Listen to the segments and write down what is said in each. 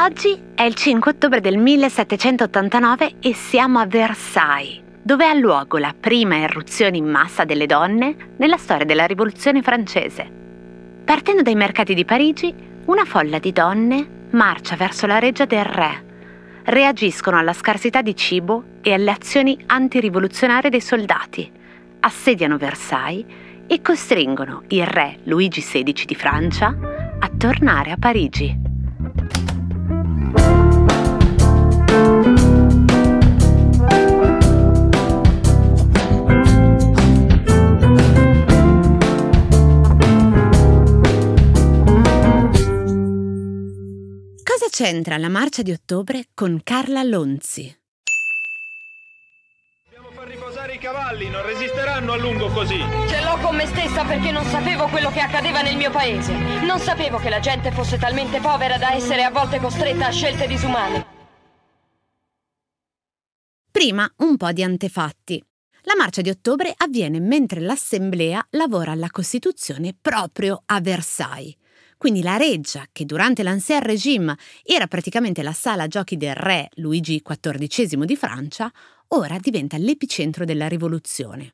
Oggi è il 5 ottobre del 1789 e siamo a Versailles, dove ha luogo la prima irruzione in massa delle donne nella storia della Rivoluzione francese. Partendo dai mercati di Parigi, una folla di donne marcia verso la reggia del re. Reagiscono alla scarsità di cibo e alle azioni antirivoluzionarie dei soldati, assediano Versailles e costringono il re Luigi XVI di Francia a tornare a Parigi. Cosa c'entra la marcia di ottobre con Carla Lonzi? Cavalli, non resisteranno a lungo così. Ce l'ho con me stessa perché non sapevo quello che accadeva nel mio paese. Non sapevo che la gente fosse talmente povera da essere a volte costretta a scelte disumane. Prima un po' di antefatti. La marcia di ottobre avviene mentre l'Assemblea lavora alla Costituzione proprio a Versailles. Quindi la reggia, che durante l'Ancien Régime era praticamente la sala giochi del re Luigi XIV di Francia, ora diventa l'epicentro della rivoluzione.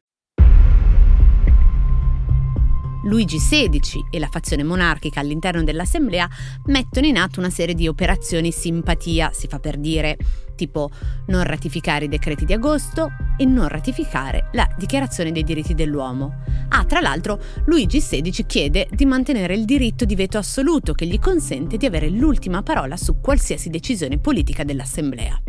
Luigi XVI e la fazione monarchica all'interno dell'Assemblea mettono in atto una serie di operazioni simpatia, si fa per dire, tipo non ratificare i decreti di agosto e non ratificare la Dichiarazione dei diritti dell'uomo. Ah, tra l'altro, Luigi XVI chiede di mantenere il diritto di veto assoluto che gli consente di avere l'ultima parola su qualsiasi decisione politica dell'Assemblea.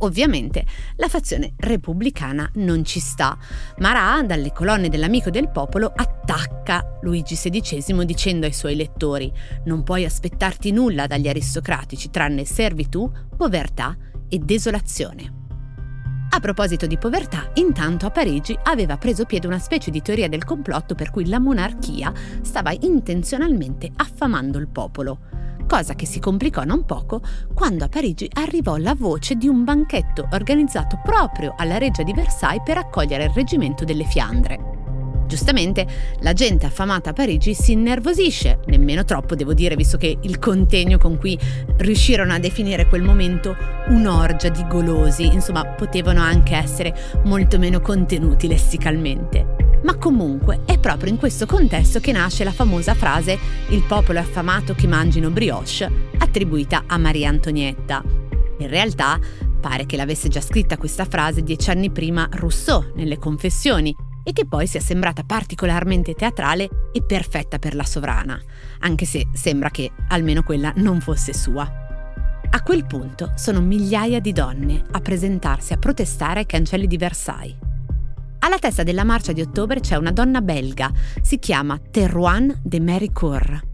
Ovviamente la fazione repubblicana non ci sta. Marat, dalle colonne dell'Amico del Popolo, attacca Luigi XVI dicendo ai suoi lettori non puoi aspettarti nulla dagli aristocratici tranne servitù, povertà e desolazione. A proposito di povertà, intanto a Parigi aveva preso piede una specie di teoria del complotto per cui la monarchia stava intenzionalmente affamando il popolo cosa che si complicò non poco quando a Parigi arrivò la voce di un banchetto organizzato proprio alla reggia di Versailles per accogliere il reggimento delle Fiandre. Giustamente, la gente affamata a Parigi si innervosisce, nemmeno troppo devo dire, visto che il contegno con cui riuscirono a definire quel momento un'orgia di golosi, insomma, potevano anche essere molto meno contenuti lessicalmente. Ma comunque è proprio in questo contesto che nasce la famosa frase Il popolo è affamato che mangino brioche, attribuita a Maria Antonietta. In realtà pare che l'avesse già scritta questa frase dieci anni prima Rousseau nelle Confessioni e che poi sia sembrata particolarmente teatrale e perfetta per la sovrana, anche se sembra che almeno quella non fosse sua. A quel punto sono migliaia di donne a presentarsi a protestare ai cancelli di Versailles. Alla testa della marcia di ottobre c'è una donna belga, si chiama Terouane de Méricourt,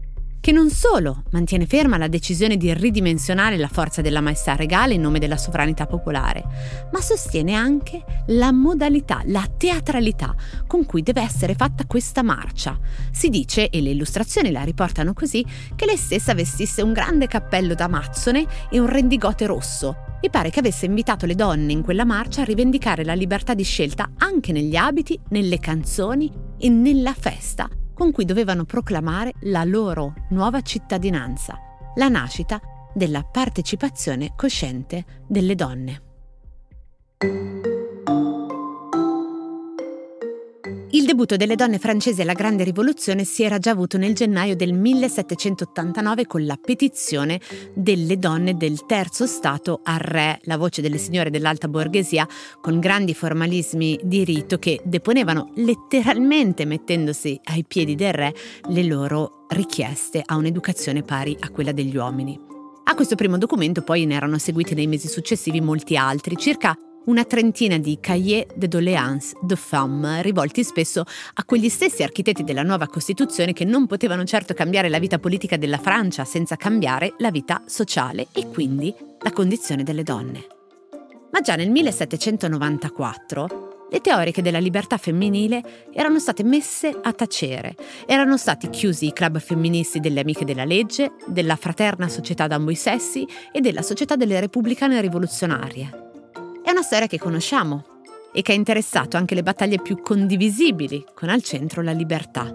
che non solo mantiene ferma la decisione di ridimensionare la forza della maestà regale in nome della sovranità popolare, ma sostiene anche la modalità, la teatralità con cui deve essere fatta questa marcia. Si dice, e le illustrazioni la riportano così, che lei stessa vestisse un grande cappello d'amazzone e un rendigote rosso, mi pare che avesse invitato le donne in quella marcia a rivendicare la libertà di scelta anche negli abiti, nelle canzoni e nella festa con cui dovevano proclamare la loro nuova cittadinanza, la nascita della partecipazione cosciente delle donne. Il debutto delle donne francesi alla Grande Rivoluzione si era già avuto nel gennaio del 1789 con la petizione delle donne del terzo Stato al re, la voce delle signore dell'alta borghesia, con grandi formalismi di rito che deponevano letteralmente mettendosi ai piedi del re le loro richieste a un'educazione pari a quella degli uomini. A questo primo documento poi ne erano seguiti nei mesi successivi molti altri, circa una trentina di cahiers de doléances de femmes rivolti spesso a quegli stessi architetti della nuova Costituzione che non potevano certo cambiare la vita politica della Francia senza cambiare la vita sociale e quindi la condizione delle donne. Ma già nel 1794 le teoriche della libertà femminile erano state messe a tacere, erano stati chiusi i club femministi delle amiche della legge, della fraterna società d'ambo i sessi e della società delle repubblicane rivoluzionarie. È una storia che conosciamo e che ha interessato anche le battaglie più condivisibili, con al centro la libertà.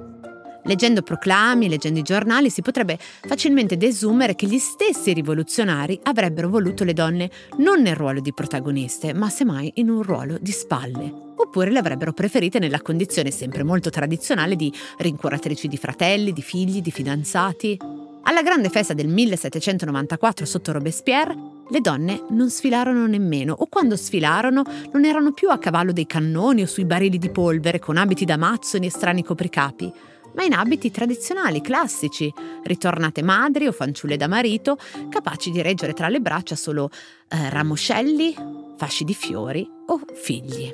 Leggendo proclami, leggendo i giornali, si potrebbe facilmente desumere che gli stessi rivoluzionari avrebbero voluto le donne non nel ruolo di protagoniste, ma semmai in un ruolo di spalle. Oppure le avrebbero preferite nella condizione sempre molto tradizionale di rincuoratrici di fratelli, di figli, di fidanzati. Alla grande festa del 1794 sotto Robespierre, le donne non sfilarono nemmeno, o quando sfilarono non erano più a cavallo dei cannoni o sui barili di polvere con abiti d'amazzoni e strani copricapi, ma in abiti tradizionali, classici, ritornate madri o fanciulle da marito, capaci di reggere tra le braccia solo eh, ramoscelli, fasci di fiori o figli.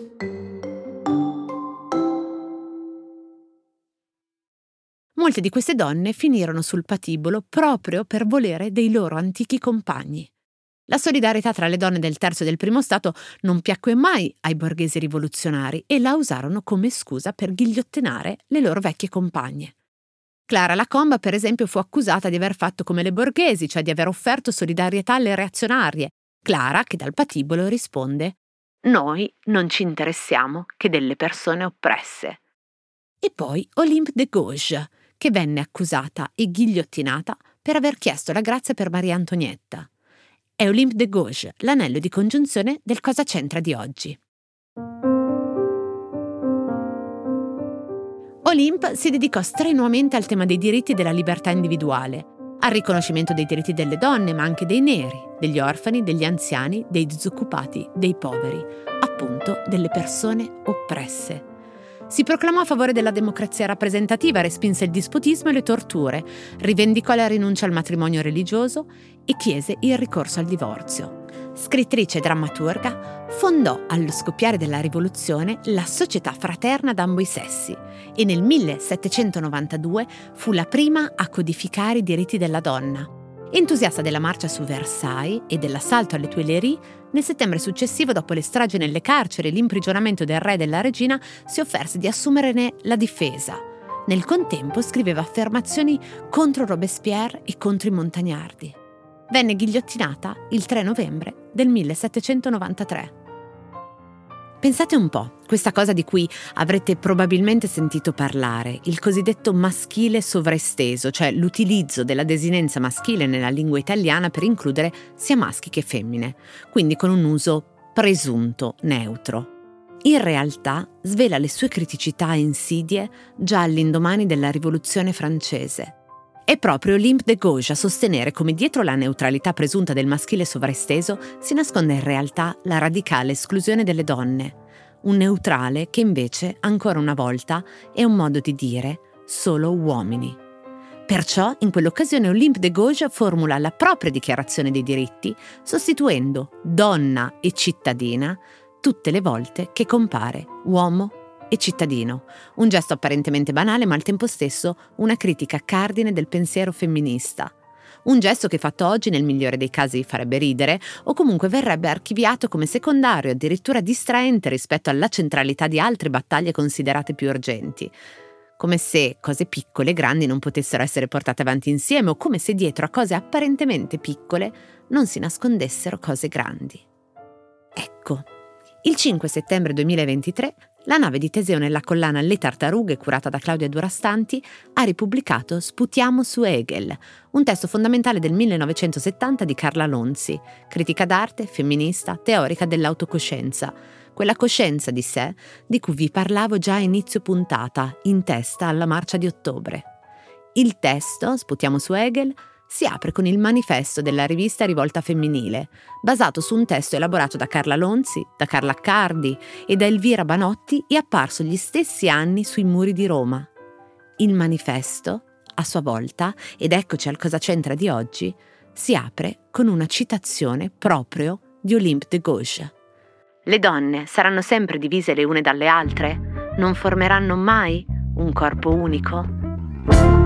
Molte di queste donne finirono sul patibolo proprio per volere dei loro antichi compagni. La solidarietà tra le donne del terzo e del primo Stato non piacque mai ai borghesi rivoluzionari e la usarono come scusa per ghigliottinare le loro vecchie compagne. Clara Lacomba, per esempio, fu accusata di aver fatto come le borghesi, cioè di aver offerto solidarietà alle reazionarie. Clara, che dal patibolo risponde: Noi non ci interessiamo che delle persone oppresse. E poi Olympe de Gauche, che venne accusata e ghigliottinata per aver chiesto la grazia per Maria Antonietta è Olympe de Gauche, l'anello di congiunzione del cosa c'entra di oggi. Olympe si dedicò strenuamente al tema dei diritti della libertà individuale, al riconoscimento dei diritti delle donne, ma anche dei neri, degli orfani, degli anziani, dei disoccupati, dei poveri, appunto delle persone oppresse. Si proclamò a favore della democrazia rappresentativa, respinse il disputismo e le torture, rivendicò la rinuncia al matrimonio religioso e chiese il ricorso al divorzio. Scrittrice e drammaturga, fondò allo scoppiare della rivoluzione la Società Fraterna d'ambo i sessi e nel 1792 fu la prima a codificare i diritti della donna. Entusiasta della marcia su Versailles e dell'assalto alle Tuileries, nel settembre successivo, dopo le stragi nelle carceri e l'imprigionamento del re e della regina, si offerse di assumerene la difesa. Nel contempo scriveva affermazioni contro Robespierre e contro i montagnardi. Venne ghigliottinata il 3 novembre del 1793. Pensate un po', questa cosa di cui avrete probabilmente sentito parlare, il cosiddetto maschile sovraesteso, cioè l'utilizzo della desinenza maschile nella lingua italiana per includere sia maschi che femmine, quindi con un uso presunto neutro. In realtà svela le sue criticità e insidie già all'indomani della Rivoluzione francese. È proprio Olympe de Gauche a sostenere come dietro la neutralità presunta del maschile sovraesteso si nasconde in realtà la radicale esclusione delle donne. Un neutrale che invece, ancora una volta, è un modo di dire solo uomini. Perciò, in quell'occasione, Olympe de Gauche formula la propria dichiarazione dei diritti, sostituendo donna e cittadina tutte le volte che compare uomo e cittadino, un gesto apparentemente banale ma al tempo stesso una critica cardine del pensiero femminista. Un gesto che fatto oggi nel migliore dei casi farebbe ridere o comunque verrebbe archiviato come secondario, addirittura distraente rispetto alla centralità di altre battaglie considerate più urgenti. Come se cose piccole e grandi non potessero essere portate avanti insieme o come se dietro a cose apparentemente piccole non si nascondessero cose grandi. Ecco, il 5 settembre 2023 la nave di Teseo nella collana Le Tartarughe, curata da Claudia Durastanti, ha ripubblicato Sputiamo su Hegel, un testo fondamentale del 1970 di Carla Lonzi, critica d'arte, femminista, teorica dell'autocoscienza, quella coscienza di sé di cui vi parlavo già a inizio puntata, in testa alla marcia di ottobre. Il testo, Sputiamo su Hegel, si apre con il manifesto della rivista Rivolta Femminile, basato su un testo elaborato da Carla Lonzi, da Carla Accardi e da Elvira Banotti e apparso gli stessi anni sui muri di Roma. Il manifesto, a sua volta, ed eccoci al cosa c'entra di oggi, si apre con una citazione proprio di Olympe de Gauche. Le donne saranno sempre divise le une dalle altre? Non formeranno mai un corpo unico?